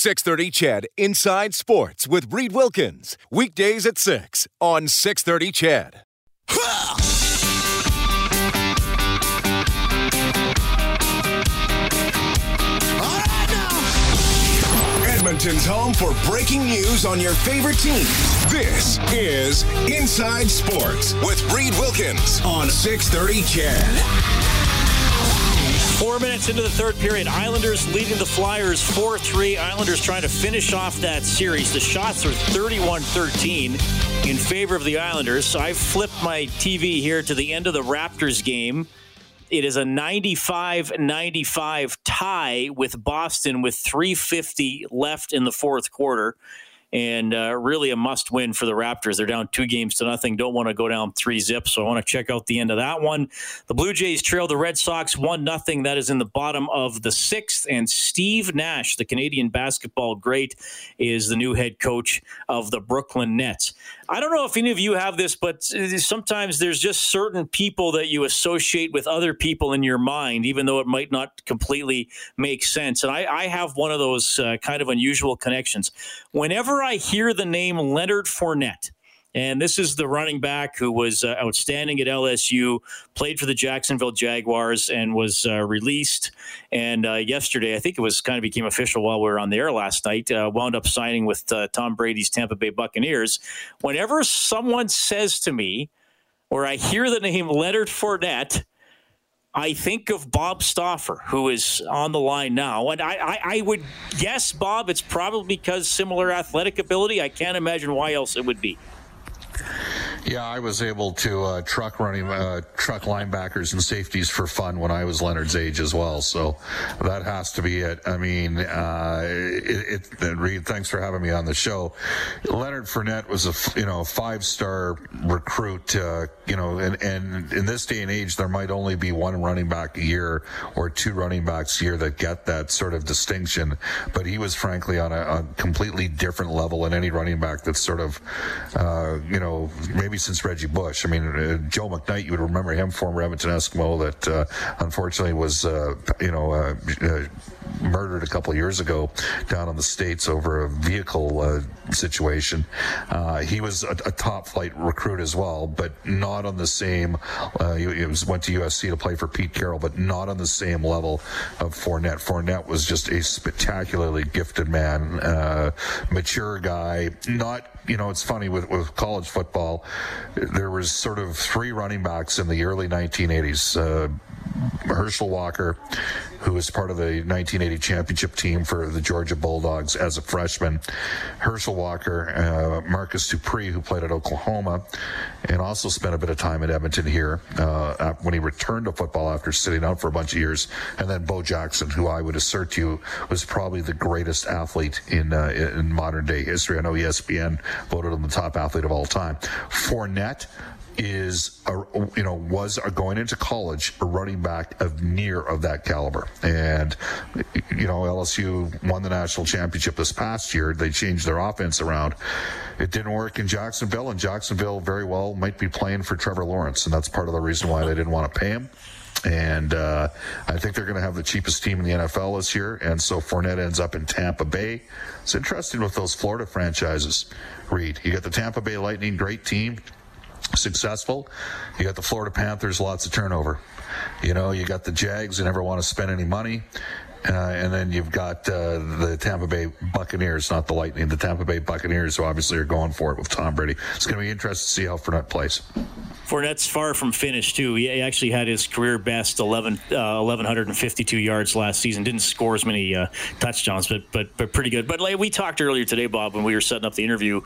630 CHED Inside Sports with Reed Wilkins. Weekdays at 6 on 630 CHED. Edmonton's home for breaking news on your favorite teams. This is Inside Sports with Reed Wilkins on 630 CHED. Four minutes into the third period, Islanders leading the Flyers 4 3. Islanders trying to finish off that series. The shots are 31 13 in favor of the Islanders. So I flipped my TV here to the end of the Raptors game. It is a 95 95 tie with Boston with 350 left in the fourth quarter. And uh, really a must win for the Raptors. They're down two games to nothing. Don't want to go down three zips. So I want to check out the end of that one. The Blue Jays trail the Red Sox 1 nothing. That is in the bottom of the sixth. And Steve Nash, the Canadian basketball great, is the new head coach of the Brooklyn Nets. I don't know if any of you have this, but sometimes there's just certain people that you associate with other people in your mind, even though it might not completely make sense. And I, I have one of those uh, kind of unusual connections. Whenever I hear the name Leonard Fournette, and this is the running back who was uh, outstanding at LSU, played for the Jacksonville Jaguars, and was uh, released. And uh, yesterday, I think it was kind of became official while we were on the air last night, uh, wound up signing with uh, Tom Brady's Tampa Bay Buccaneers. Whenever someone says to me, or I hear the name Leonard Fournette, I think of Bob Stauffer, who is on the line now. And I, I, I, would guess, Bob, it's probably because similar athletic ability. I can't imagine why else it would be. Yeah, I was able to uh, truck running uh, truck linebackers and safeties for fun when I was Leonard's age as well. So that has to be it. I mean, uh, it, it, Reed, thanks for having me on the show. Leonard Fournette was a you know five star recruit. Uh, you know, and, and in this day and age, there might only be one running back a year or two running backs a year that get that sort of distinction. But he was frankly on a, a completely different level than any running back that's sort of uh, you know maybe maybe since Reggie Bush. I mean, uh, Joe McKnight, you would remember him, former Edmonton Eskimo, that uh, unfortunately was, uh, you know, uh, uh, murdered a couple years ago down in the states over a vehicle situation. he was a, a, top flight recruit as well, but not on the same. he, he was, went to USC to play for Pete Carroll, but not on the same level of Fournette. Fournette was just a spectacularly gifted man, mature guy, not you know, it's funny with, with college football, there was sort of three running backs in the early 1980s. Uh, Herschel Walker, who was part of the 1980 championship team for the Georgia Bulldogs as a freshman. Herschel Walker, uh, Marcus Dupree, who played at Oklahoma, and also spent a bit of time at Edmonton here uh, when he returned to football after sitting out for a bunch of years. And then Bo Jackson, who I would assert to you was probably the greatest athlete in uh, in modern day history. I know ESPN voted him the top athlete of all time. Fournette is a, you know was going into college a running back of near of that caliber and you know LSU won the national championship this past year they changed their offense around it didn't work in Jacksonville and Jacksonville very well might be playing for Trevor Lawrence and that's part of the reason why they didn't want to pay him and uh, I think they're going to have the cheapest team in the NFL this year. And so Fournette ends up in Tampa Bay. It's interesting with those Florida franchises, Reed. You got the Tampa Bay Lightning, great team, successful. You got the Florida Panthers, lots of turnover. You know, you got the Jags who never want to spend any money. Uh, and then you've got uh, the Tampa Bay Buccaneers, not the Lightning, the Tampa Bay Buccaneers, who obviously are going for it with Tom Brady. It's going to be interesting to see how Fournette plays. Fournette's far from finished too. He actually had his career best 11, uh, 1152 yards last season. Didn't score as many uh, touchdowns, but but but pretty good. But like we talked earlier today, Bob, when we were setting up the interview,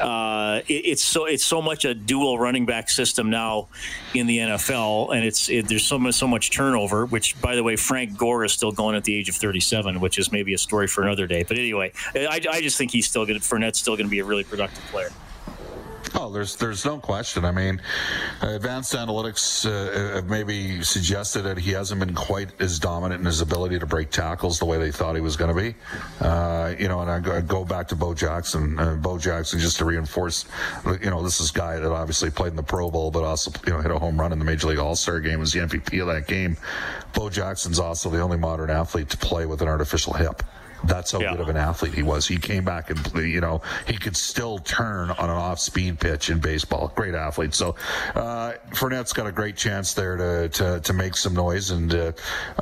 uh, it, it's so it's so much a dual running back system now in the NFL, and it's it, there's so much so much turnover. Which, by the way, Frank Gore is still going at the age of 37, which is maybe a story for another day. But anyway, I, I just think he's still going. To, Fournette's still going to be a really productive player. Oh, there's there's no question. I mean, advanced analytics uh, have maybe suggested that he hasn't been quite as dominant in his ability to break tackles the way they thought he was going to be. Uh, you know, and I go, I go, back to Bo Jackson. Uh, Bo Jackson, just to reinforce, you know, this is guy that obviously played in the Pro Bowl, but also you know hit a home run in the Major League All Star game, was the MVP of that game. Bo Jackson's also the only modern athlete to play with an artificial hip. That's how yeah. good of an athlete he was. He came back and you know he could still turn on an off-speed pitch in baseball. Great athlete. So uh, Fournette's got a great chance there to to, to make some noise. And, uh,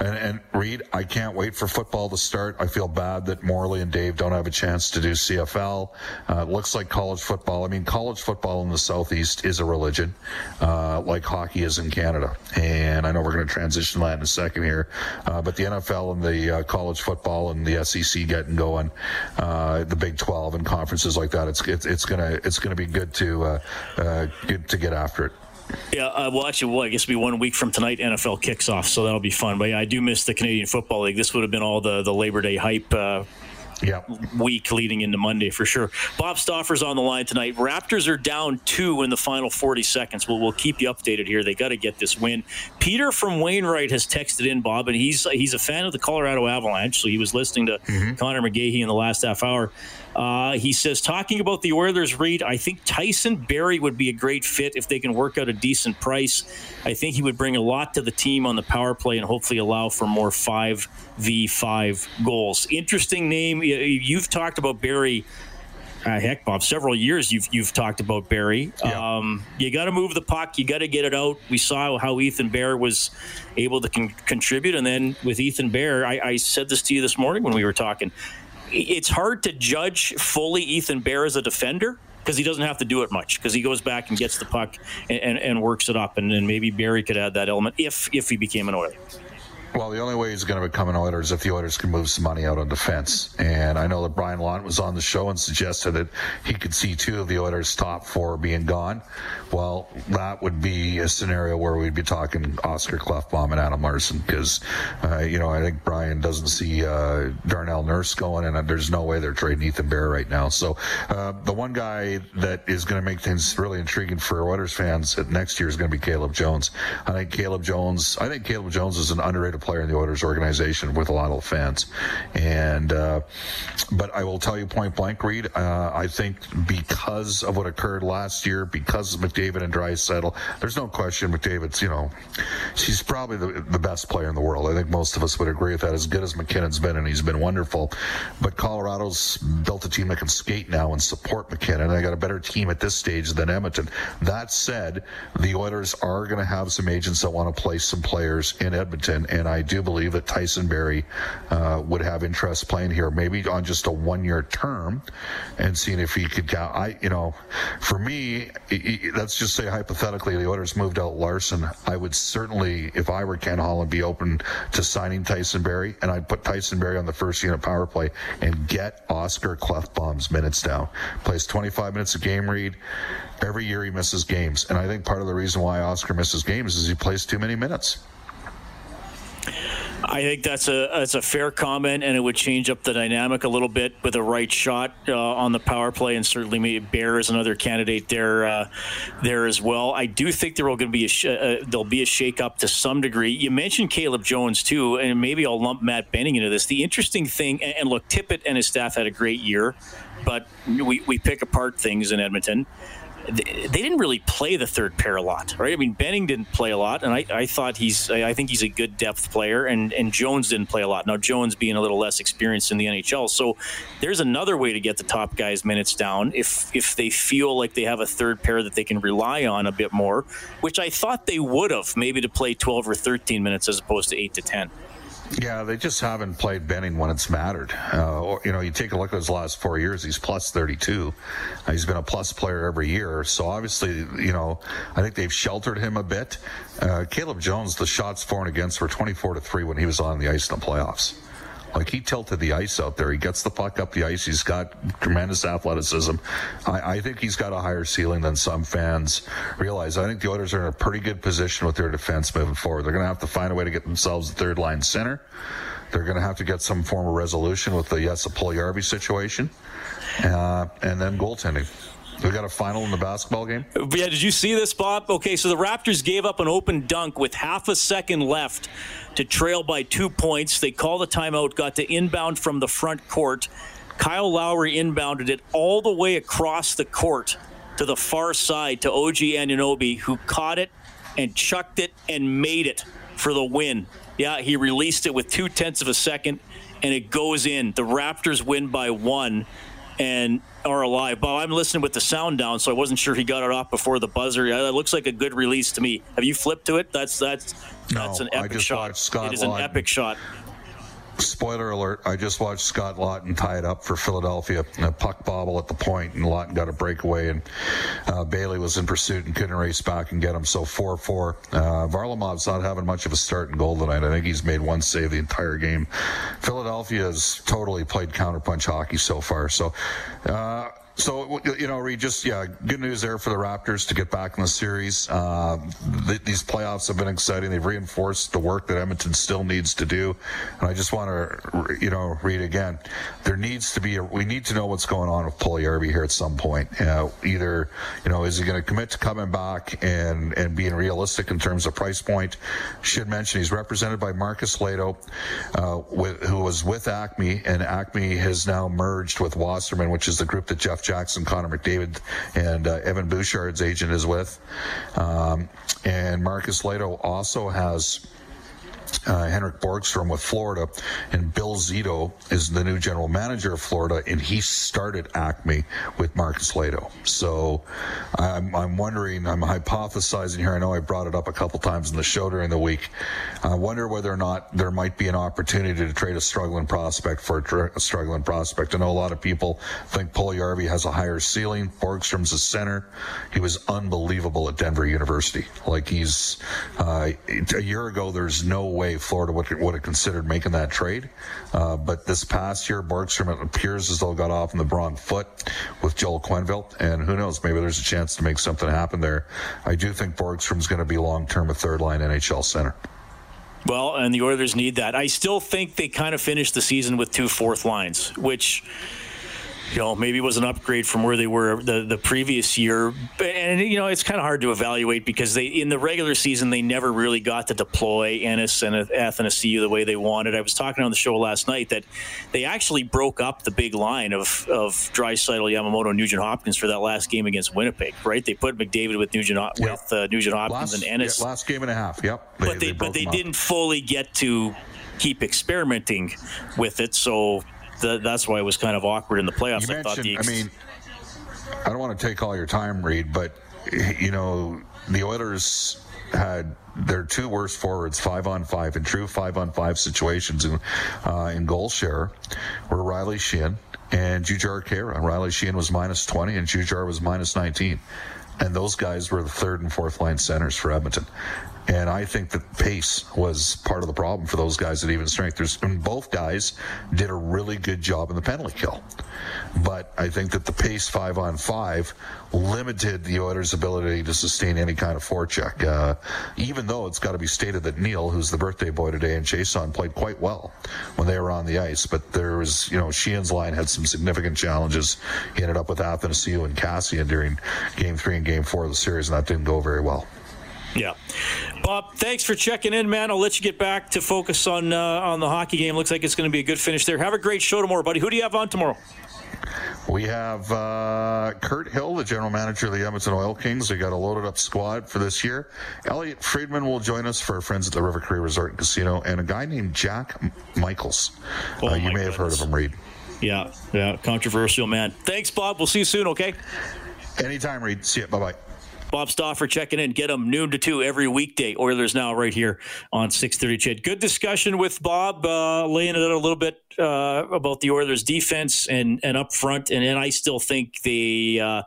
and and Reed, I can't wait for football to start. I feel bad that Morley and Dave don't have a chance to do CFL. Uh, it looks like college football. I mean, college football in the southeast is a religion, uh, like hockey is in Canada. And I know we're going to transition that in a second here, uh, but the NFL and the uh, college football and the SEC getting going, uh, the Big 12 and conferences like that. It's it's, it's gonna it's gonna be good to uh, uh, good to get after it. Yeah, uh, well, actually, well, I guess it'll be one week from tonight. NFL kicks off, so that'll be fun. But yeah, I do miss the Canadian Football League. This would have been all the the Labor Day hype. Uh, yep. week leading into Monday for sure. Bob Stauffer's on the line tonight. Raptors are down two in the final 40 seconds. Well, we'll keep you updated here. They got to get this win. Peter from Wainwright has texted in, Bob, and he's he's a fan of the Colorado Avalanche. So he was listening to mm-hmm. Connor McGahey in the last half hour. Uh, he says, talking about the Oilers, Reed, I think Tyson Barrie would be a great fit if they can work out a decent price. I think he would bring a lot to the team on the power play and hopefully allow for more 5v5 goals. Interesting name. You've talked about Barrie. Uh, heck, Bob, several years you've you've talked about Barrie. Yeah. Um, you got to move the puck. You got to get it out. We saw how Ethan Bear was able to con- contribute, and then with Ethan Bear, I, I said this to you this morning when we were talking it's hard to judge fully Ethan Bear as a defender because he doesn't have to do it much because he goes back and gets the puck and, and, and works it up. And then maybe Barrie could add that element if if he became an Oiler. Well, the only way he's going to become an Oiler is if the Oilers can move some money out on defense. And I know that Brian Lott was on the show and suggested that he could see two of the Oilers' top four being gone. Well, that would be a scenario where we'd be talking Oscar Klefbom and Adam Larsson because, uh, you know, I think Brian doesn't see uh, Darnell Nurse going, and there's no way they're trading Ethan Bear right now. So uh, the one guy that is going to make things really intriguing for Oilers fans next year is going to be Caleb Jones. I think Caleb Jones. I think Caleb Jones is an underrated player in the Oilers organization with a lot of fans, and uh, but I will tell you point blank, Reed. Uh, I think because of what occurred last year, because of McDavid and Draisaitl. There's no question McDavid's, you know, he's probably the, the best player in the world. I think most of us would agree with that. As good as MacKinnon's been, and he's been wonderful. But Colorado's built a team that can skate now and support McKinnon. They got a better team at this stage than Edmonton. That said, the Oilers are going to have some agents that want to place some players in Edmonton, and I do believe that Tyson Barrie uh, would have interest playing here, maybe on just a one-year term, and seeing if he could. I, you know, for me, let's just say hypothetically the Oilers moved out Larsson, I would certainly, if I were Ken Holland, be open to signing Tyson Barrie, and I'd put Tyson Barrie on the first unit power play and get Oscar Klefbom's minutes down. Plays 25 minutes a game, Reed. Every year he misses games, and I think part of the reason why Oscar misses games is he plays too many minutes. I think that's a that's a fair comment, and it would change up the dynamic a little bit with a right shot uh, on the power play, and certainly maybe Bear is another candidate there uh, there as well. I do think there will going to be a sh- uh, there'll be a shake up to some degree. You mentioned Caleb Jones too, and maybe I'll lump Matt Benning into this. The interesting thing, and, and look, Tippett and his staff had a great year, but we we pick apart things in Edmonton they didn't really play the third pair a lot, right? I mean, Benning didn't play a lot, and I, I thought he's, I think he's a good depth player, and, and Jones didn't play a lot. Now, Jones being a little less experienced in the NHL, so there's another way to get the top guys' minutes down if if they feel like they have a third pair that they can rely on a bit more, which I thought they would have, maybe to play 12 or 13 minutes as opposed to 8 to 10. Yeah, they just haven't played Benning when it's mattered. Uh, or, you know, you take a look at his last four years, he's plus 32. Uh, he's been a plus player every year. So obviously, you know, I think they've sheltered him a bit. Uh, Caleb Jones, the shots for and against were 24 to 3 when he was on the ice in the playoffs. Like he tilted the ice out there. He gets the puck up the ice. He's got tremendous athleticism. I, I, think he's got a higher ceiling than some fans realize. I think the Oilers are in a pretty good position with their defense moving forward. They're going to have to find a way to get themselves a third line center. They're going to have to get some form of resolution with the Jesse Puljujarvi situation, uh, and then goaltending. We got a final in the basketball game. Yeah, did you see this, Bob? Okay, so the Raptors gave up an open dunk with half a second left to trail by two points. They call the timeout, got to inbound from the front court. Kyle Lowry inbounded it all the way across the court to the far side to OG Anunoby, who caught it and chucked it and made it for the win. Yeah, he released it with two tenths of a second and it goes in. The Raptors win by one and are alive. But I'm listening with the sound down, so I wasn't sure he got it off before the buzzer. That looks like a good release to me. Have you flipped to it? That's that's that's an epic shot. It is an epic shot spoiler alert, I just watched Scott Laughton tie it up for Philadelphia. A puck bobble at the point, and Laughton got a breakaway, and uh, Bailey was in pursuit and couldn't race back and get him. So 4 4. Uh, Varlamov's not having much of a start in goal tonight. I think he's made one save the entire game. Philadelphia has totally played counterpunch hockey so far. So, uh, so you know, Reed, just yeah, good news there for the Raptors to get back in the series. Uh, th- these playoffs have been exciting. They've reinforced the work that Edmonton still needs to do, and I just want to, you know, Reed again. There needs to be a, we need to know what's going on with Puljujarvi here at some point. Uh, either, you know, is he going to commit to coming back and and being realistic in terms of price point? Should mention he's represented by Markus Lehto, uh, with, who was with Acme, and Acme has now merged with Wasserman, which is the group that Jeff Jackson, Connor McDavid, and uh, Evan Bouchard's agent is with. Um, and Markus Lehto also has uh, Henrik Borgstrom with Florida, and Bill Zito is the new general manager of Florida, and he started Acme with Markus Lehto. So I'm, I'm wondering, I'm hypothesizing here. I know I brought it up a couple times in the show during the week. I wonder whether or not there might be an opportunity to trade a struggling prospect for a, a struggling prospect. I know a lot of people think Puljujarvi has a higher ceiling. Borgstrom's a center. He was unbelievable at Denver University. Like he's uh, a year ago, there's no way Florida would, would have considered making that trade. Uh, but this past year, Borgstrom it appears as though got off on the wrong foot with Joel Quenneville, and who knows, maybe there's a chance to make something happen there. I do think Borgstrom's going to be long term a third line NHL center. Well, and the Oilers need that. I still think they kind of finished the season with two fourth lines, which you know, maybe it was an upgrade from where they were the, the previous year. And, you know, it's kind of hard to evaluate because they, in the regular season, they never really got to deploy Ennis and Athanasiou the way they wanted. I was talking on the show last night that they actually broke up the big line of, of Draisaitl, Yamamoto, Nugent Hopkins for that last game against Winnipeg, right? They put McDavid with Nugent, yep. with uh, Nugent Hopkins last, and Ennis. Yeah, last game and a half, yep. They, but they, they but they didn't fully get to keep experimenting with it. So the, that's why it was kind of awkward in the playoffs. You I thought the ex- I mean, I don't want to take all your time, Reed, but you know the Oilers had their two worst forwards five on five in true five on five situations in, uh, in goal share were Riley Sheahan and Jujhar Khaira. Riley Sheahan was minus 20 and Jujhar was minus 19. And those guys were the third and fourth line centers for Edmonton. And I think that pace was part of the problem for those guys at even strength. There's, and both guys did a really good job in the penalty kill. But I think that the pace five on five limited the Oilers' ability to sustain any kind of forecheck. Uh, even though it's got to be stated that Neal, who's the birthday boy today, and Chiasson played quite well when they were on the ice. But there was, you know, Sheahan's line had some significant challenges. He ended up with Athanasiou and Kassian during game three and game four of the series, and that didn't go very well. Yeah, Bob. Thanks for checking in, man. I'll let you get back to focus on uh, on the hockey game. Looks like it's going to be a good finish there. Have a great show tomorrow, buddy. Who do you have on tomorrow? We have uh, Kirt Hill, the general manager of the Edmonton Oil Kings. They got a loaded up squad for this year. Elliot Friedman will join us for our friends at the River Cree Resort and Casino, and a guy named Jack Michaels. Oh, uh, you may goodness. have heard of him, Reed. Yeah, yeah, controversial man. Thanks, Bob. We'll see you soon. Okay. Anytime, Reed. See you. Bye bye. Bob Stauffer checking in. Get them noon to two every weekday. Oilers now right here on 6:30. CHED. Good discussion with Bob, uh, laying it out a little bit uh, about the Oilers' defense and and up front. And, and I still think the. Uh,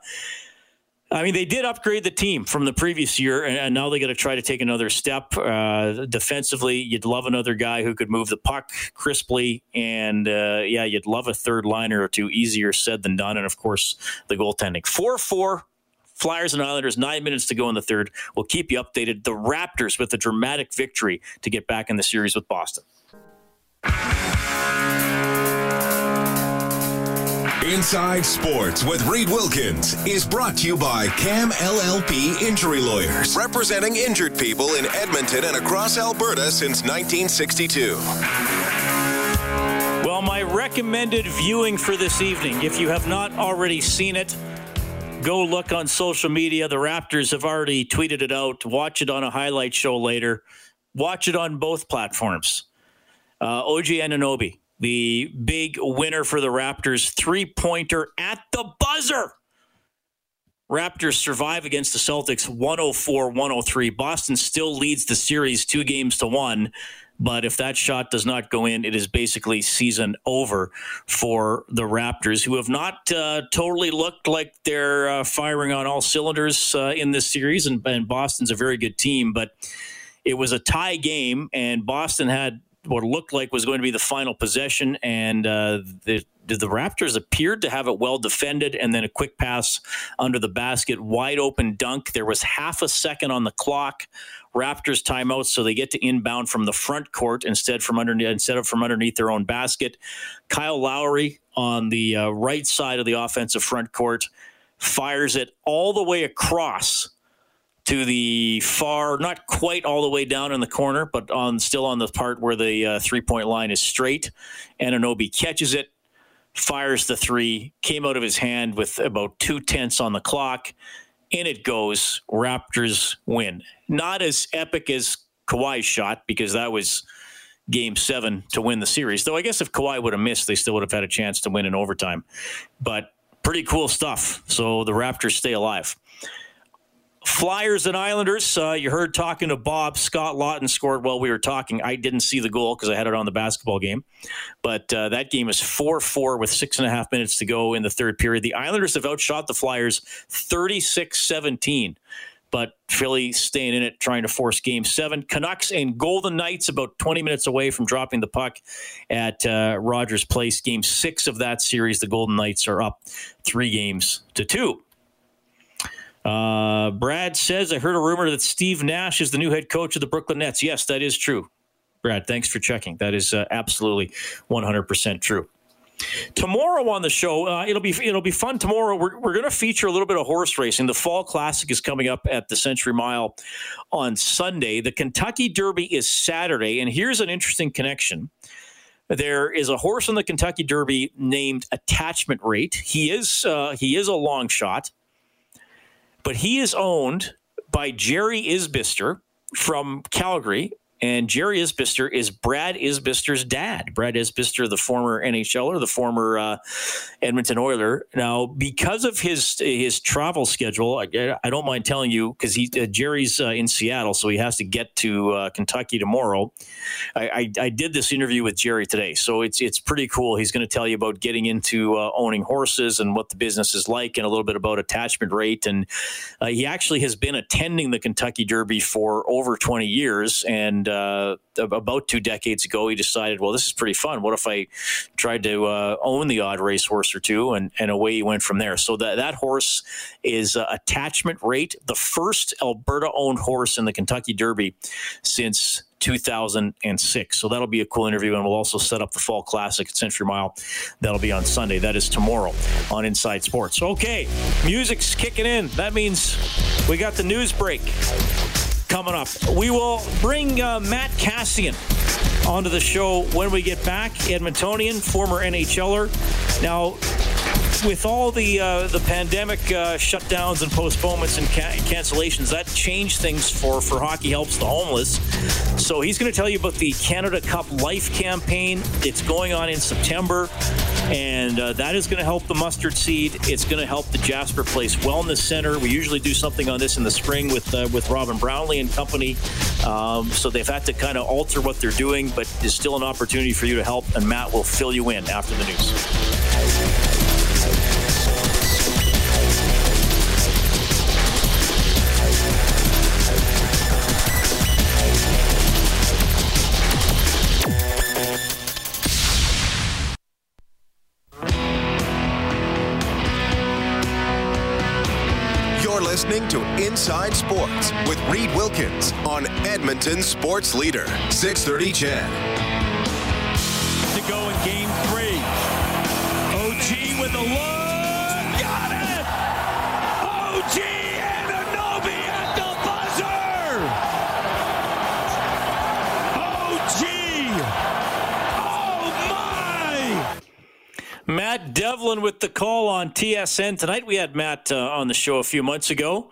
I mean, they did upgrade the team from the previous year, and, and now they got to try to take another step uh, defensively. You'd love another guy who could move the puck crisply, and uh, yeah, you'd love a third liner or two. Easier said than done, and of course, the goaltending. Four four Flyers and Islanders, nine minutes to go in the third. We'll keep you updated. The Raptors with a dramatic victory to get back in the series with Boston. Inside Sports with Reed Wilkins is brought to you by CAM LLP Injury Lawyers, representing injured people in Edmonton and across Alberta since 1962. Well, my recommended viewing for this evening, if you have not already seen it, Go look on social media. The Raptors have already tweeted it out. Watch it on a highlight show later. Watch it on both platforms. Uh, OG Anunoby the big winner for the Raptors, three pointer at the buzzer. Raptors survive against the Celtics 104 103. Boston still leads the series two games to one. But if that shot does not go in, it is basically season over for the Raptors, who have not uh, totally looked like they're uh, firing on all cylinders uh, in this series. And, and Boston's a very good team, but it was a tie game, and Boston had what looked like was going to be the final possession, and uh, the the Raptors appeared to have it well defended, and then a quick pass under the basket, wide open dunk. There was half a second on the clock. Raptors timeout, so they get to inbound from the front court instead from underneath instead of from underneath their own basket. Kyle Lowry on the uh, right side of the offensive front court fires it all the way across to the far, not quite all the way down in the corner, but on still on the part where the uh, three point line is straight. Anunoby catches it, fires the three, came out of his hand with about two tenths on the clock. In it goes. Raptors win. Not as epic as Kawhi's shot because that was game seven to win the series. Though I guess if Kawhi would have missed, they still would have had a chance to win in overtime. But pretty cool stuff. So the Raptors stay alive. Flyers and Islanders. Uh, you heard talking to Bob. Scott Laughton scored while we were talking. I didn't see the goal because I had it on the basketball game. But uh, that game is 4 4 with six and a half minutes to go in the third period. The Islanders have outshot the Flyers 36 17. But Philly staying in it, trying to force game seven. Canucks and Golden Knights about 20 minutes away from dropping the puck at uh, Rogers Place. Game six of that series, the Golden Knights are up three games to two. Uh, Brad says, I heard a rumor that Steve Nash is the new head coach of the Brooklyn Nets. Yes, that is true. Brad, thanks for checking. That is uh, absolutely 100% true. Tomorrow on the show, uh, it'll be it'll be fun. Tomorrow, we're, we're going to feature a little bit of horse racing. The Fall Classic is coming up at the Century Mile on Sunday. The Kentucky Derby is Saturday, and here's an interesting connection. There is a horse in the Kentucky Derby named Attachment Rate. He is uh, he is a long shot but he is owned by Jerry Isbister from Calgary, and Jerry Isbister is Brad Isbister's dad. Brad Isbister, the former NHLer, the former uh, Edmonton Oiler. Now, because of his his travel schedule, I, I don't mind telling you because he uh, Jerry's uh, in Seattle, so he has to get to uh, Kentucky tomorrow. I, I, I, did this interview with Jerry today, so it's it's pretty cool. He's going to tell you about getting into uh, owning horses and what the business is like, and a little bit about attachment rate. And uh, he actually has been attending the Kentucky Derby for over twenty years, and uh, about two decades ago, he decided, well, this is pretty fun. What if I tried to uh, own the odd racehorse or two? And, and away he went from there. So that, that horse is uh, Attachment Rate, the first Alberta owned horse in the Kentucky Derby since 2006. So that'll be a cool interview, and we'll also set up the Fall Classic at Century Mile. That'll be on Sunday. That is tomorrow on Inside Sports. Okay, music's kicking in. That means we got the news break coming up. We will bring uh, Matt Kassian onto the show when we get back. Edmontonian, former NHLer. Now, with all the uh, the pandemic uh, shutdowns and postponements and ca- cancellations, that changed things for for Hockey Helps the Homeless. So he's going to tell you about the Canada Cup Life campaign. It's going on in September, and uh, that is going to help the Mustard Seed. It's going to help the Jasper Place Wellness Center. We usually do something on this in the spring with uh, with Robin Brownlee and company. Um, so they've had to kind of alter what they're doing, but there's still an opportunity for you to help, and Matt will fill you in after the news. Listening to Inside Sports with Reed Wilkins on Edmonton Sports Leader, 630 CHED. To go in game three. OG with the look. Matt Devlin with the call on TSN. Tonight we had Matt uh, on the show a few months ago.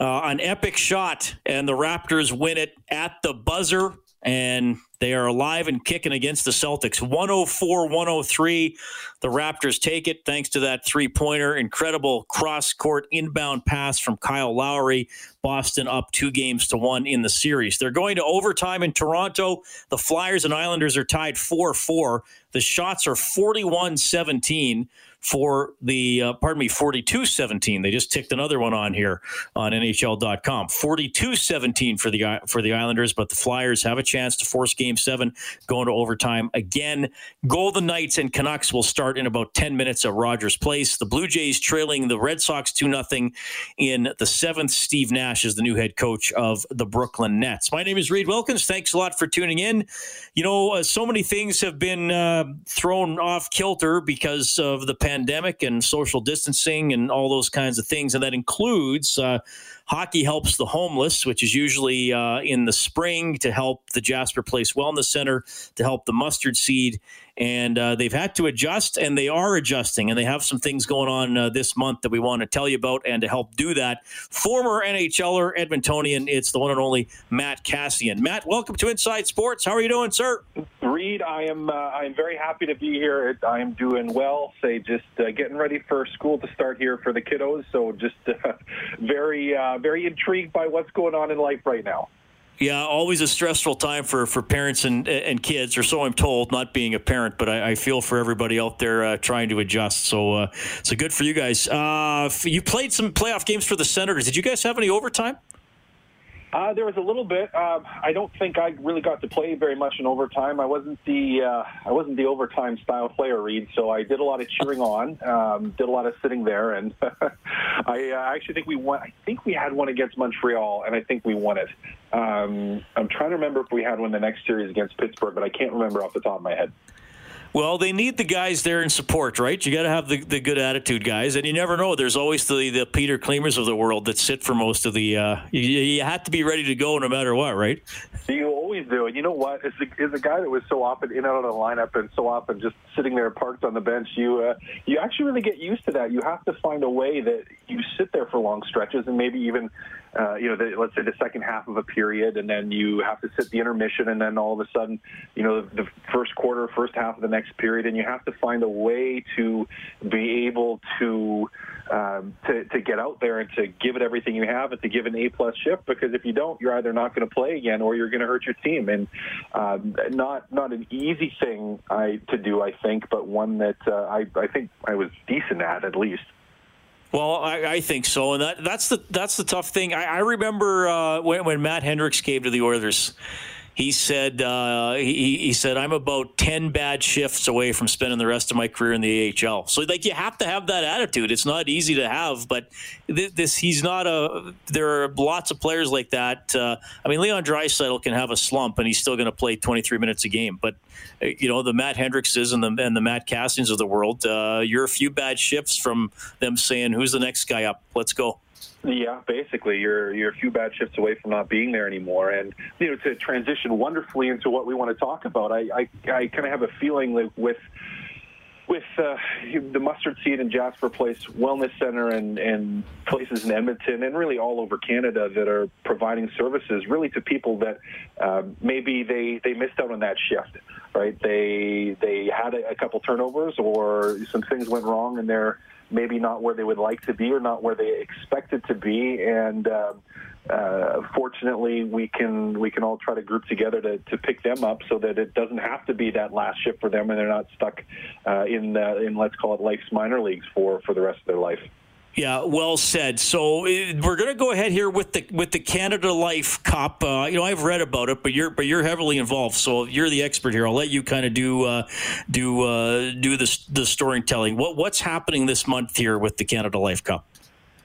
Uh, an epic shot, and the Raptors win it at the buzzer. And They are alive and kicking against the Celtics. 104 103. The Raptors take it thanks to that three pointer. Incredible cross court inbound pass from Kyle Lowry. Boston up two games to one in the series. They're going to overtime in Toronto. The Flyers and Islanders are tied 4 4. The shots are 41 17 for the, uh, pardon me, 42 17. They just ticked another one on here on NHL.com. 42 17 for the, for the Islanders, but the Flyers have a chance to force game seven going to overtime again. Golden Knights and Canucks will start in about 10 minutes at Rogers Place. The Blue Jays trailing the Red Sox 2 0 in the seventh. Steve Nash is the new head coach of the Brooklyn Nets. My name is Reed Wilkins. Thanks a lot for tuning in. You know, uh, so many things have been uh, thrown off kilter because of the pandemic pandemic and social distancing and all those kinds of things. And that includes uh, Hockey Helps the Homeless, which is usually uh, in the spring to help the Jasper Place Wellness Center, to help the Mustard Seed. And uh, they've had to adjust, and they are adjusting, and they have some things going on uh, this month that we want to tell you about. And to help do that, former NHLer, Edmontonian, it's the one and only Matt Kassian Matt, welcome to Inside Sports. How are you doing, sir? Reed, I am uh, I am very happy to be here. I am doing well. Say, just uh, getting ready for school to start here for the kiddos. So, just very uh, very intrigued by what's going on in life right now. Yeah, always a stressful time for, for parents and and kids, or so I'm told. Not being a parent, but I, I feel for everybody out there uh, trying to adjust. So, uh, so good for you guys. Uh, you played some playoff games for the Senators. Did you guys have any overtime? Uh, there was a little bit. Um, I don't think I really got to play very much in overtime. I wasn't the uh, I wasn't the overtime style player, Reed. So I did a lot of cheering on, um, did a lot of sitting there, and I uh, actually think we won. I think we had one against Montreal, and I think we won it. Um, I'm trying to remember if we had one the next series against Pittsburgh, but I can't remember off the top of my head. Well, they need the guys there in support, right? You got to have the, the good attitude guys, and you never know. There's always the, the Peter Klimers of the world that sit for most of the. Uh, you, you have to be ready to go no matter what, right? You always do, and you know what? A, as a guy that was so often in and out of the lineup and so often just sitting there parked on the bench, you uh, you actually really get used to that. You have to find a way that you sit there for long stretches and maybe even uh, you know, the, let's say the second half of a period, and then you have to sit the intermission, and then all of a sudden, you know, the first quarter, first half of the next period, and you have to find a way to be able to um, to, to get out there and to give it everything you have and to give an A plus shift because if you don't, you're either not going to play again or you're going to hurt your team. And um, not not an easy thing I to do, I think, but one that uh, I I think I was decent at at least. Well, I, I, think so, and that, that's the that's the tough thing. I, I remember uh, when, when Matt Hendricks came to the Oilers he said uh, he, he said I'm about ten bad shifts away from spending the rest of my career in the AHL. So like you have to have that attitude. It's not easy to have, but this he's not a. There are lots of players like that. Uh, I mean, Leon Draisaitl can have a slump and he's still going to play 23 minutes a game. But uh, you know the Matt Hendrickses and the and the Matt Kassians of the world, uh, you're a few bad shifts from them saying, "Who's the next guy up? Let's go." Yeah, basically, you're you're a few bad shifts away from not being there anymore, and you know to transition wonderfully into what we want to talk about. I I, I kind of have a feeling like with with uh, the Mustard Seed and Jasper Place Wellness Center and, and places in Edmonton and really all over Canada that are providing services really to people that uh, maybe they, they missed out on that shift, right? They they had a, a couple turnovers or some things went wrong and they're maybe not where they would like to be or not where they expected to be. And uh, uh, fortunately, we can we can all try to group together to, to pick them up so that it doesn't have to be that last ship for them, and they're not stuck uh, in in let's call it life's minor leagues for for the rest of their life. Yeah, well said. So uh, we're going to go ahead here with the with the Canada Life Cup. Uh, you know, I've read about it, but you're but you're heavily involved, so you're the expert here. I'll let you kind of do uh, do uh, do the the storytelling. What what's happening this month here with the Canada Life Cup?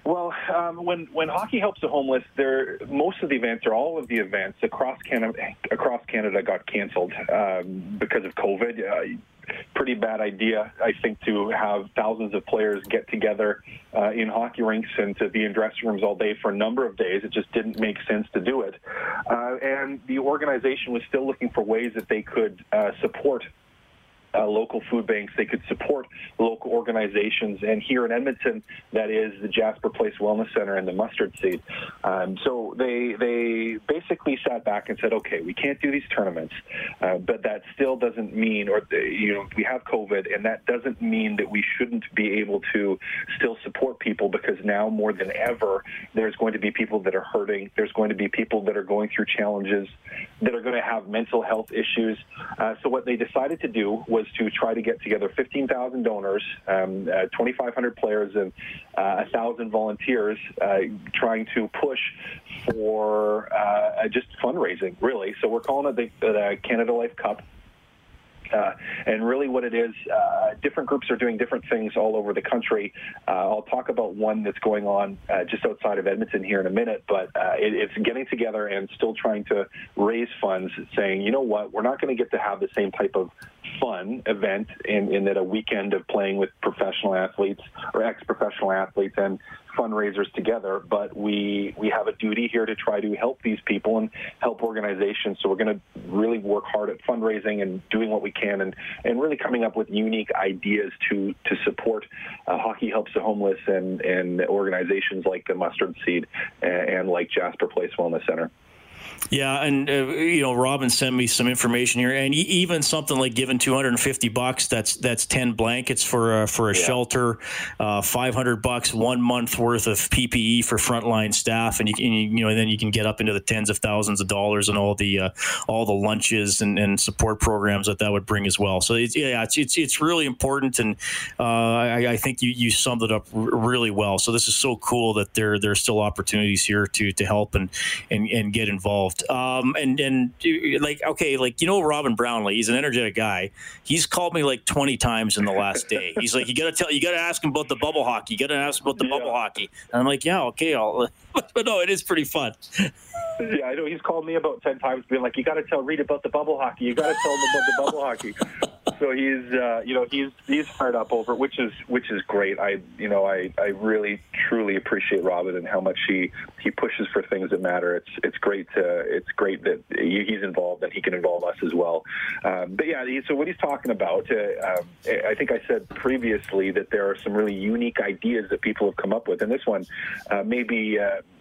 Well, um, when when hockey helps the homeless, there most of the events or all of the events across Canada across Canada got canceled um, because of COVID. Uh, pretty bad idea, I think, to have thousands of players get together uh, in hockey rinks and to be in dressing rooms all day for a number of days. It just didn't make sense to do it. Uh, and the organization was still looking for ways that they could uh, support uh, local food banks. They could support local organizations. And here in Edmonton, that is the Jasper Place Wellness Center and the Mustard Seed. Um, so they they basically sat back and said, okay, we can't do these tournaments, uh, but that still doesn't mean, or you know, we have COVID, and that doesn't mean that we shouldn't be able to still support people because now more than ever, there's going to be people that are hurting. There's going to be people that are going through challenges, that are going to have mental health issues. Uh, so what they decided to do was to try to get together 15,000 donors, um, uh, 2,500 players, and uh, 1,000 volunteers, uh, trying to push for uh, just fundraising, really. So we're calling it the, the Canada Life Cup. Uh, and really, what it is, uh, different groups are doing different things all over the country. Uh, I'll talk about one that's going on uh, just outside of Edmonton here in a minute, but uh, it, it's getting together and still trying to raise funds, saying, you know what, we're not going to get to have the same type of fun event in, in that a weekend of playing with professional athletes or ex-professional athletes and fundraisers together, but we we have a duty here to try to help these people and help organizations. So we're going to really work hard at fundraising and doing what we can, and and really coming up with unique ideas to to support uh, Hockey Helps the Homeless and and organizations like the Mustard Seed and, and like Jasper Place Wellness Center. Yeah, and uh, you know, Robin sent me some information here, and even something like giving two hundred and fifty bucks. That's that's ten blankets for uh, for a yeah. shelter, uh, five hundred bucks, one month worth of PPE for frontline staff, and you, can, you know, and then you can get up into the tens of thousands of dollars and all the uh, all the lunches and, and support programs that that would bring as well. So it's, yeah, it's it's, it's really important, and uh, I, I, think you, you summed it up r- really well. So this is so cool that there there are still opportunities here to to help and and, and get involved involved. Um, and and like okay, like you know Robin Brownlee, he's an energetic guy. He's called me like twenty times in the last day. He's like, you got to tell, you got to ask him about the bubble hockey. You got to ask him about the yeah. bubble hockey. And I'm like, yeah, okay, I'll. but no, it is pretty fun. Yeah, I know. He's called me about ten times, being like, "You got to tell Reed about the bubble hockey. You got to tell him about the bubble hockey." So he's, uh, you know, he's he's fired up over, it, which is which is great. I, you know, I I really truly appreciate Robin and how much he he pushes for things that matter. It's it's great to it's great that he's involved and he can involve us as well. Um, but yeah, so what he's talking about, uh, um, I think I said previously that there are some really unique ideas that people have come up with, and this one uh, maybe.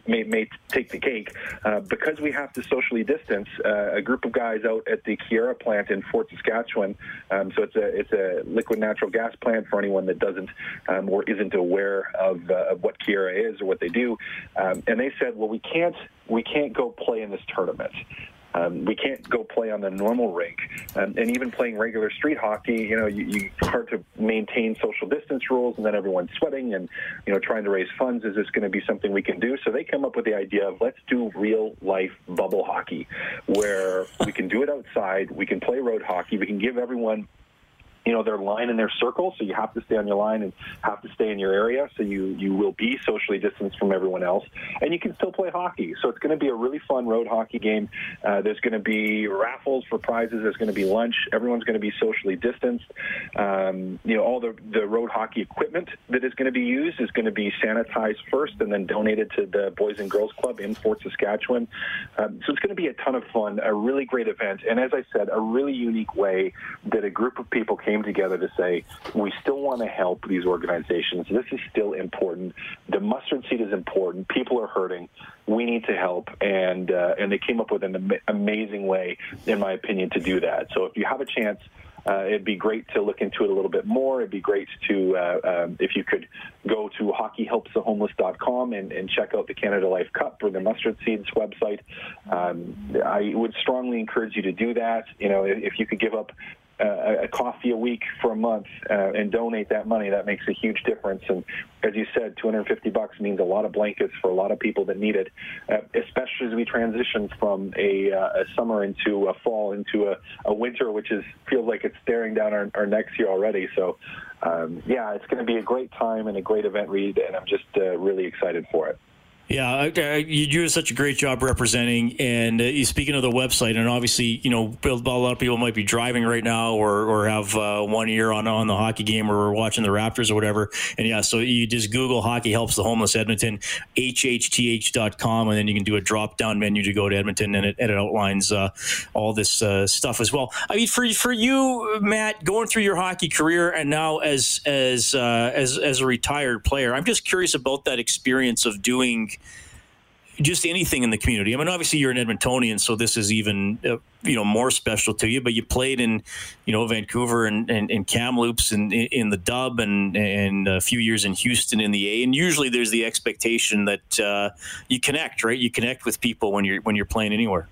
May, may take the cake. Uh, because we have to socially distance, uh, a group of guys out at the Keyera plant in Fort Saskatchewan, um, so it's a it's a liquid natural gas plant for anyone that doesn't um, or isn't aware of, uh, of what Keyera is or what they do. Um, and they said, well, we can't we can't go play in this tournament. Um, we can't go play on the normal rink, um, and even playing regular street hockey, you know, you, you, hard to maintain social distance rules, and then everyone's sweating, and you know, trying to raise funds. Is this going to be something we can do? So they come up with the idea of let's do real life bubble hockey, where we can do it outside, we can play road hockey, we can give everyone you know their line and their circle. So you have to stay on your line and have to stay in your area. So you you will be socially distanced from everyone else. And you can still play hockey. So it's going to be a really fun road hockey game. Uh, there's going to be raffles for prizes. There's going to be lunch. Everyone's going to be socially distanced. Um, you know all the the road hockey equipment that is going to be used is going to be sanitized first and then donated to the boys and girls club in fort saskatchewan. Um, so it's going to be a ton of fun a really great event and as i said a really unique way that a group of people came came together to say, we still want to help these organizations. This is still important. The mustard seed is important. People are hurting. We need to help. And, uh, and they came up with an am- amazing way, in my opinion, to do that. So if you have a chance, uh, it'd be great to look into it a little bit more. It'd be great to, uh, um, if you could go to hockeyhelpsthehomeless.com and, and check out the Canada Life Cup or the Mustard Seeds website. Um, I would strongly encourage you to do that. You know, if, if you could give up uh, a coffee a week for a month uh, and donate that money, that makes a huge difference. And as you said, 250 bucks means a lot of blankets for a lot of people that need it, uh, especially as we transition from a, uh, a summer into a fall into a, a, winter, which is feels like it's staring down our, our necks here already. So, um, yeah, it's going to be a great time and a great event, Reed, and I'm just uh, really excited for it. Yeah, you do such a great job representing. And uh, speaking of the website, and obviously, you know, a lot of people might be driving right now or, or have uh, one ear on on the hockey game or watching the Raptors or whatever. And yeah, so you just Google Hockey Helps the Homeless Edmonton, hhth.com, and then you can do a drop down menu to go to Edmonton, and it, and it outlines uh, all this uh, stuff as well. I mean, for for you, Matt, going through your hockey career and now as as uh, as as a retired player, I'm just curious about that experience of doing just anything in the community. I mean, obviously you're an Edmontonian, so this is even uh, you know more special to you. But you played in you know Vancouver and, and, and Kamloops and in, the Dub and and a few years in Houston in the A. And usually there's the expectation that uh, you connect, right? You connect with people when you're when you're playing anywhere.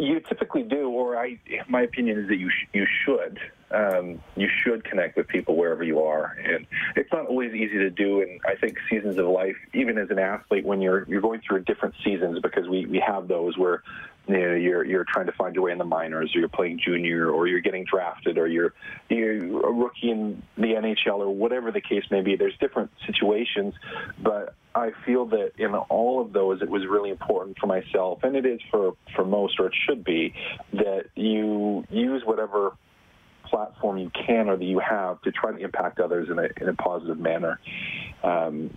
You typically do, or I, my opinion is that you sh- you should. Um, you should connect with people wherever you are, and it's not always easy to do. And I think seasons of life, even as an athlete, when you're you're going through different seasons, because we we have those where you know, you're you're trying to find your way in the minors, or you're playing junior, or you're getting drafted, or you're you're a rookie in the NHL, or whatever the case may be. There's different situations, but I feel that in all of those, it was really important for myself, and it is for for most, or it should be, that you use whatever platform you can or that you have to try to impact others in a in a positive manner. Um,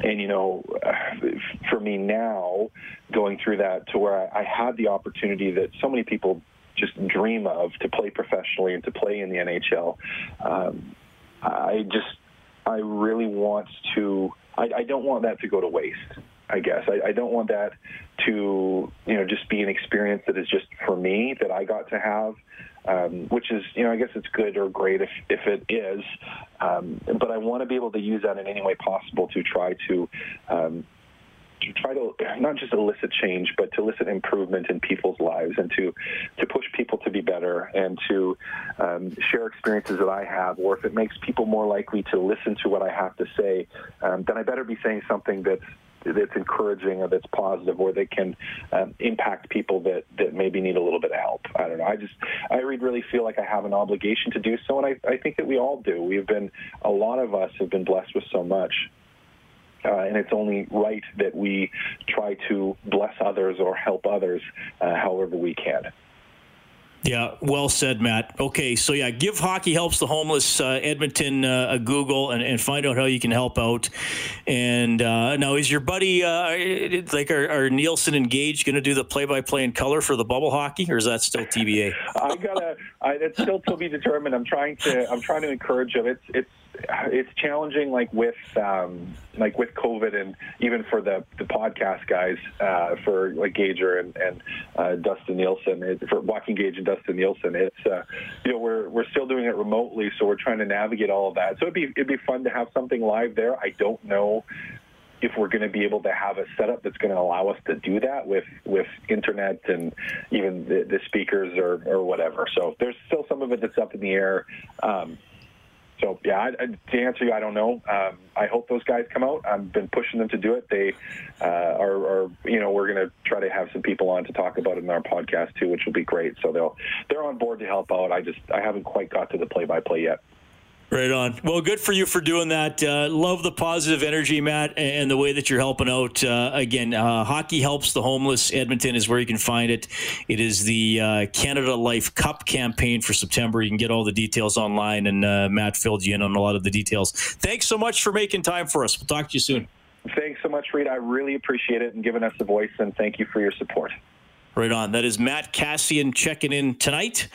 and you know, for me now, going through that to where I, I had the opportunity that so many people just dream of to play professionally and to play in the NHL. Um, I just, I really want to I, I don't want that to go to waste. I guess I, I don't want that to you know just be an experience that is just for me that I got to have, um, which is you know I guess it's good or great if if it is, um, but I want to be able to use that in any way possible to try to um, to try to not just elicit change, but to elicit improvement in people's lives and to to push people to be better and to um, share experiences that I have. Or if it makes people more likely to listen to what I have to say, um, then I better be saying something that's that's encouraging or that's positive or that can um, impact people that, that maybe need a little bit of help. I don't know. I just, I really feel like I have an obligation to do so. And I, I think that we all do. We've been, a lot of us have been blessed with so much. Uh, and it's only right that we try to bless others or help others uh, however we can. Yeah, well said, Matt. Okay, so yeah, give Hockey Helps the Homeless uh, Edmonton uh, a Google and, and, find out how you can help out. And uh, now, is your buddy, uh, like, are, are Nielsen engaged going to do the play by play in color for the bubble hockey, or is that still TBA? I gotta, it's still to be determined. I'm trying to, I'm trying to encourage him. It's, it's, it's challenging like with um, like with COVID and even for the the podcast guys uh, for like Gager and and uh, Dustin Nielsen it, for Walking Gage and Dustin Nielsen it's uh, you know we're we're still doing it remotely so we're trying to navigate all of that so it'd be it'd be fun to have something live there I don't know if we're going to be able to have a setup that's going to allow us to do that with with internet and even the, the speakers or, or whatever. So there's still some of it that's up in the air. Um, so yeah, I, to answer you, I don't know. Um, I hope those guys come out. I've been pushing them to do it. They uh, are, are, you know, we're going to try to have some people on to talk about it in our podcast too, which will be great. So they'll they're on board to help out. I just I haven't quite got to the play by play yet. Right on. Well, good for you for doing that. Uh, love the positive energy, Matt, and the way that you're helping out. Uh, again, uh, Hockey Helps the Homeless. Edmonton is where you can find it. It is the uh, Canada Life Cup campaign for September. You can get all the details online, and uh, Matt filled you in on a lot of the details. Thanks so much for making time for us. We'll talk to you soon. Thanks so much, Reed. I really appreciate it and giving us a voice, and thank you for your support. Right on. That is Matt Kassian checking in tonight.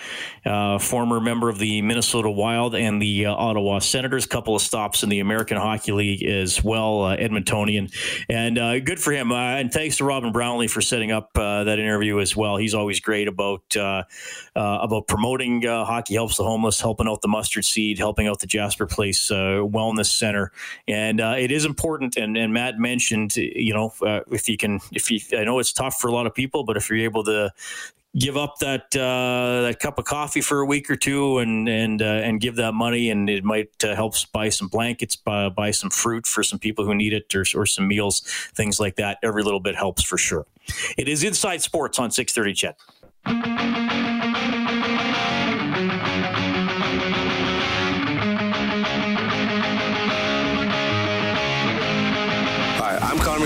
Uh, former member of the Minnesota Wild and the uh, Ottawa Senators. Couple of stops in the American Hockey League as well, uh, Edmontonian, and uh, good for him. Uh, and thanks to Robin Brownlee for setting up uh, that interview as well. He's always great about about promoting hockey helps the homeless, helping out the Mustard Seed, helping out the Jasper Place Wellness Center, and it is important. And, and Matt mentioned, you know, if you can, if you, I know it's tough for a lot of people, but if you're able able to give up that uh, that cup of coffee for a week or two and and uh, and give that money. And it might uh, help buy some blankets buy, buy some fruit for some people who need it or, or some meals things like that. Every little bit helps for sure. It is inside sports on 630 CHED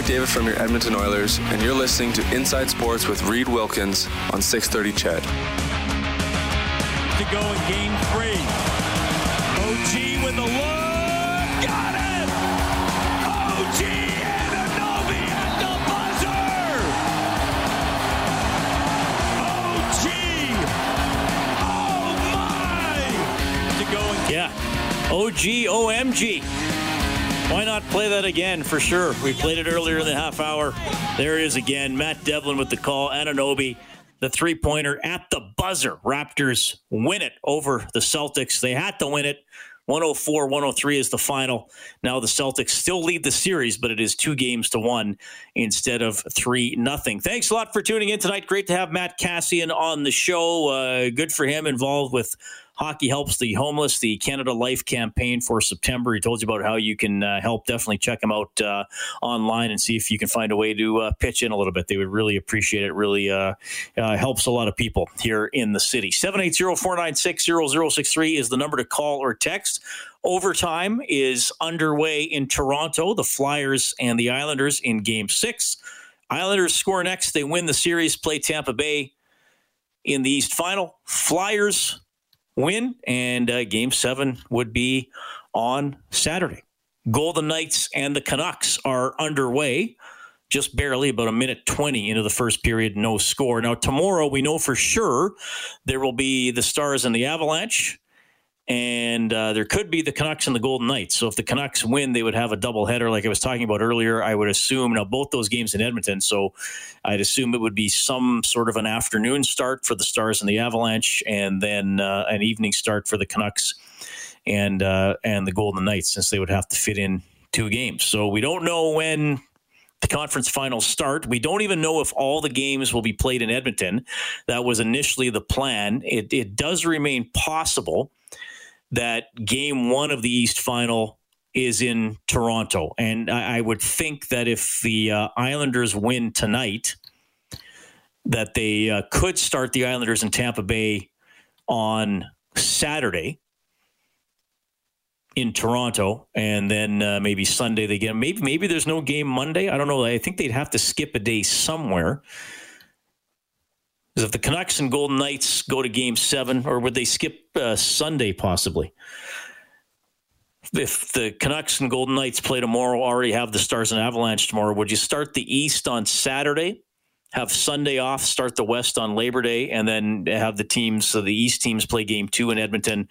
McDavid from your Edmonton Oilers, and you're listening to Inside Sports with Reed Wilkins on 630 CHED. To go in game three. OG with the look. Got it! OG Anunoby at the buzzer! OG! Oh my! To go in. Yeah. OG OMG. Why not play that again for sure? We played it earlier in the half hour. There it is again. Matt Devlin with the call. Anunoby, the three pointer at the buzzer. Raptors win it over the Celtics. They had to win it. 104 103 is the final. Now the Celtics still lead the series, but it is two games to one instead of three nothing. Thanks a lot for tuning in tonight. Great to have Matt Kassian on the show. Uh, good for him involved with Hockey Helps the Homeless, the Canada Life campaign for September. He told you about how you can uh, help. Definitely check him out uh, online and see if you can find a way to uh, pitch in a little bit. They would really appreciate it. Really uh, uh, helps a lot of people here in the city. 780 496 0063 is the number to call or text. Overtime is underway in Toronto. The Flyers and the Islanders in game six. Islanders score next. They win the series, play Tampa Bay in the East Final. Flyers win, and uh, game seven would be on Saturday. Golden Knights and the Canucks are underway. Just barely about a minute 20 into the first period, no score. Now, tomorrow, we know for sure there will be the Stars and the Avalanche and uh, there could be the Canucks and the Golden Knights. So if the Canucks win, they would have a doubleheader, like I was talking about earlier. I would assume now both those games in Edmonton, so I'd assume it would be some sort of an afternoon start for the Stars and the Avalanche, and then uh, an evening start for the Canucks and uh, and the Golden Knights, since they would have to fit in two games. So we don't know when the conference finals start. We don't even know if all the games will be played in Edmonton. That was initially the plan. It, it does remain possible that game one of the East final is in Toronto. And I, I would think that if the uh, Islanders win tonight, that they uh, could start the Islanders in Tampa Bay on Saturday in Toronto, and then uh, maybe Sunday they get maybe maybe there's no game Monday. I don't know. I think they'd have to skip a day somewhere. Because if the Canucks and Golden Knights go to Game Seven, or would they skip uh, Sunday possibly? If the Canucks and Golden Knights play tomorrow, already have the Stars and Avalanche tomorrow, would you start the East on Saturday? have Sunday off, start the West on Labor Day, and then have the teams, so the East teams play game two in Edmonton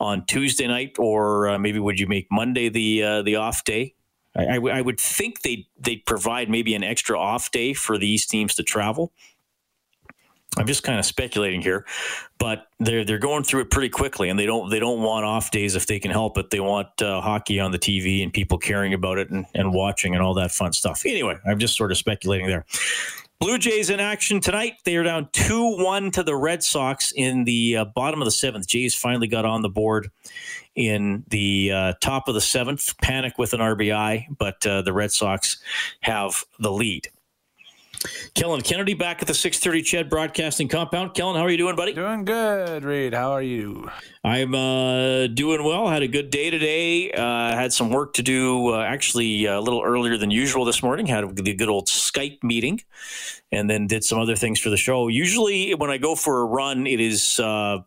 on Tuesday night, or uh, maybe would you make Monday the uh, the off day? I, I, w- I would think they they provide maybe an extra off day for the East teams to travel. I'm just kind of speculating here, but they're they're going through it pretty quickly, and they don't they don't want off days if they can help it. They want uh, hockey on the TV and people caring about it and, and watching and all that fun stuff. Anyway, I'm just sort of speculating there. Blue Jays in action tonight. They are down 2 1 to the Red Sox in the uh, bottom of the seventh. Jays finally got on the board in the uh, top of the seventh. Panik with an RBI, but uh, the Red Sox have the lead. Kellen Kennedy back at the 630 CHED Broadcasting Compound. Kellen, how are you doing, buddy? Doing good, Reed. How are you? I'm uh, doing well. Had a good day today. Uh, had some work to do uh, actually a little earlier than usual this morning. Had the good old Skype meeting and then did some other things for the show. Usually, when I go for a run, it is uh,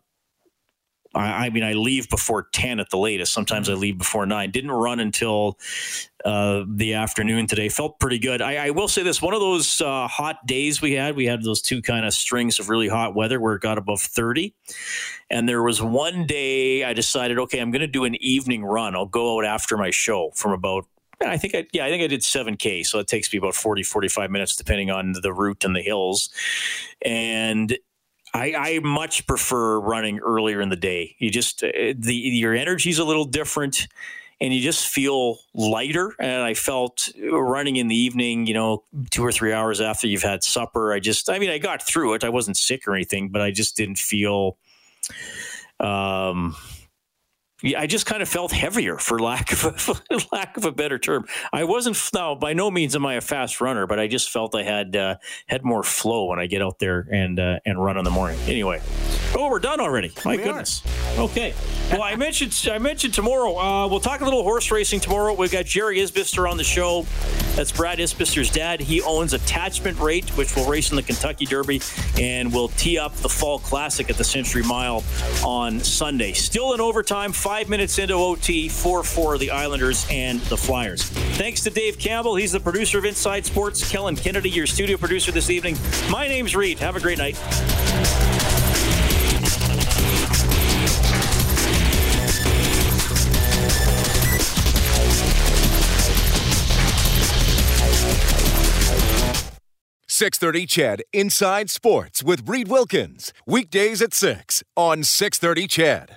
I, I, mean, I leave before 10 at the latest. Sometimes I leave before 9. Didn't run until uh, the afternoon today. Felt pretty good. I, I will say this one of those uh, hot days we had, we had those two kind of strings of really hot weather where it got above 30. And there was one day I decided, okay, I'm going to do an evening run. I'll go out after my show from about I think I yeah, I think I did 7k, so it takes me about 40 45 minutes depending on the route and the hills. And I, I, much prefer running earlier in the day. You just uh, the your energy's a little different, and you just feel lighter. And I felt running in the evening, you know, two or three hours after you've had supper. I just, I mean, I got through it. I wasn't sick or anything, but I just didn't feel. Um, I just kind of felt heavier for lack of a, lack of a better term. I wasn't now by no means am I a fast runner, but I just felt I had uh, had more flow when I get out there and uh, and run in the morning. Anyway, oh, we're done already. My we goodness. Are. Okay. Well, I mentioned I mentioned tomorrow. Uh, we'll talk a little horse racing tomorrow. We've got Jerry Isbister on the show. That's Brad Isbister's dad. He owns Attachment Rate, which will race in the Kentucky Derby and will tee up the Fall Classic at the Century Mile on Sunday. Still in overtime. Five minutes into OT, 4 4 the Islanders and the Flyers. Thanks to Dave Campbell. He's the producer of Inside Sports. Kellen Kennedy, your studio producer this evening. My name's Reed. Have a great night. Six thirty CHED. Inside Sports with Reed Wilkins weekdays at six on six thirty CHED.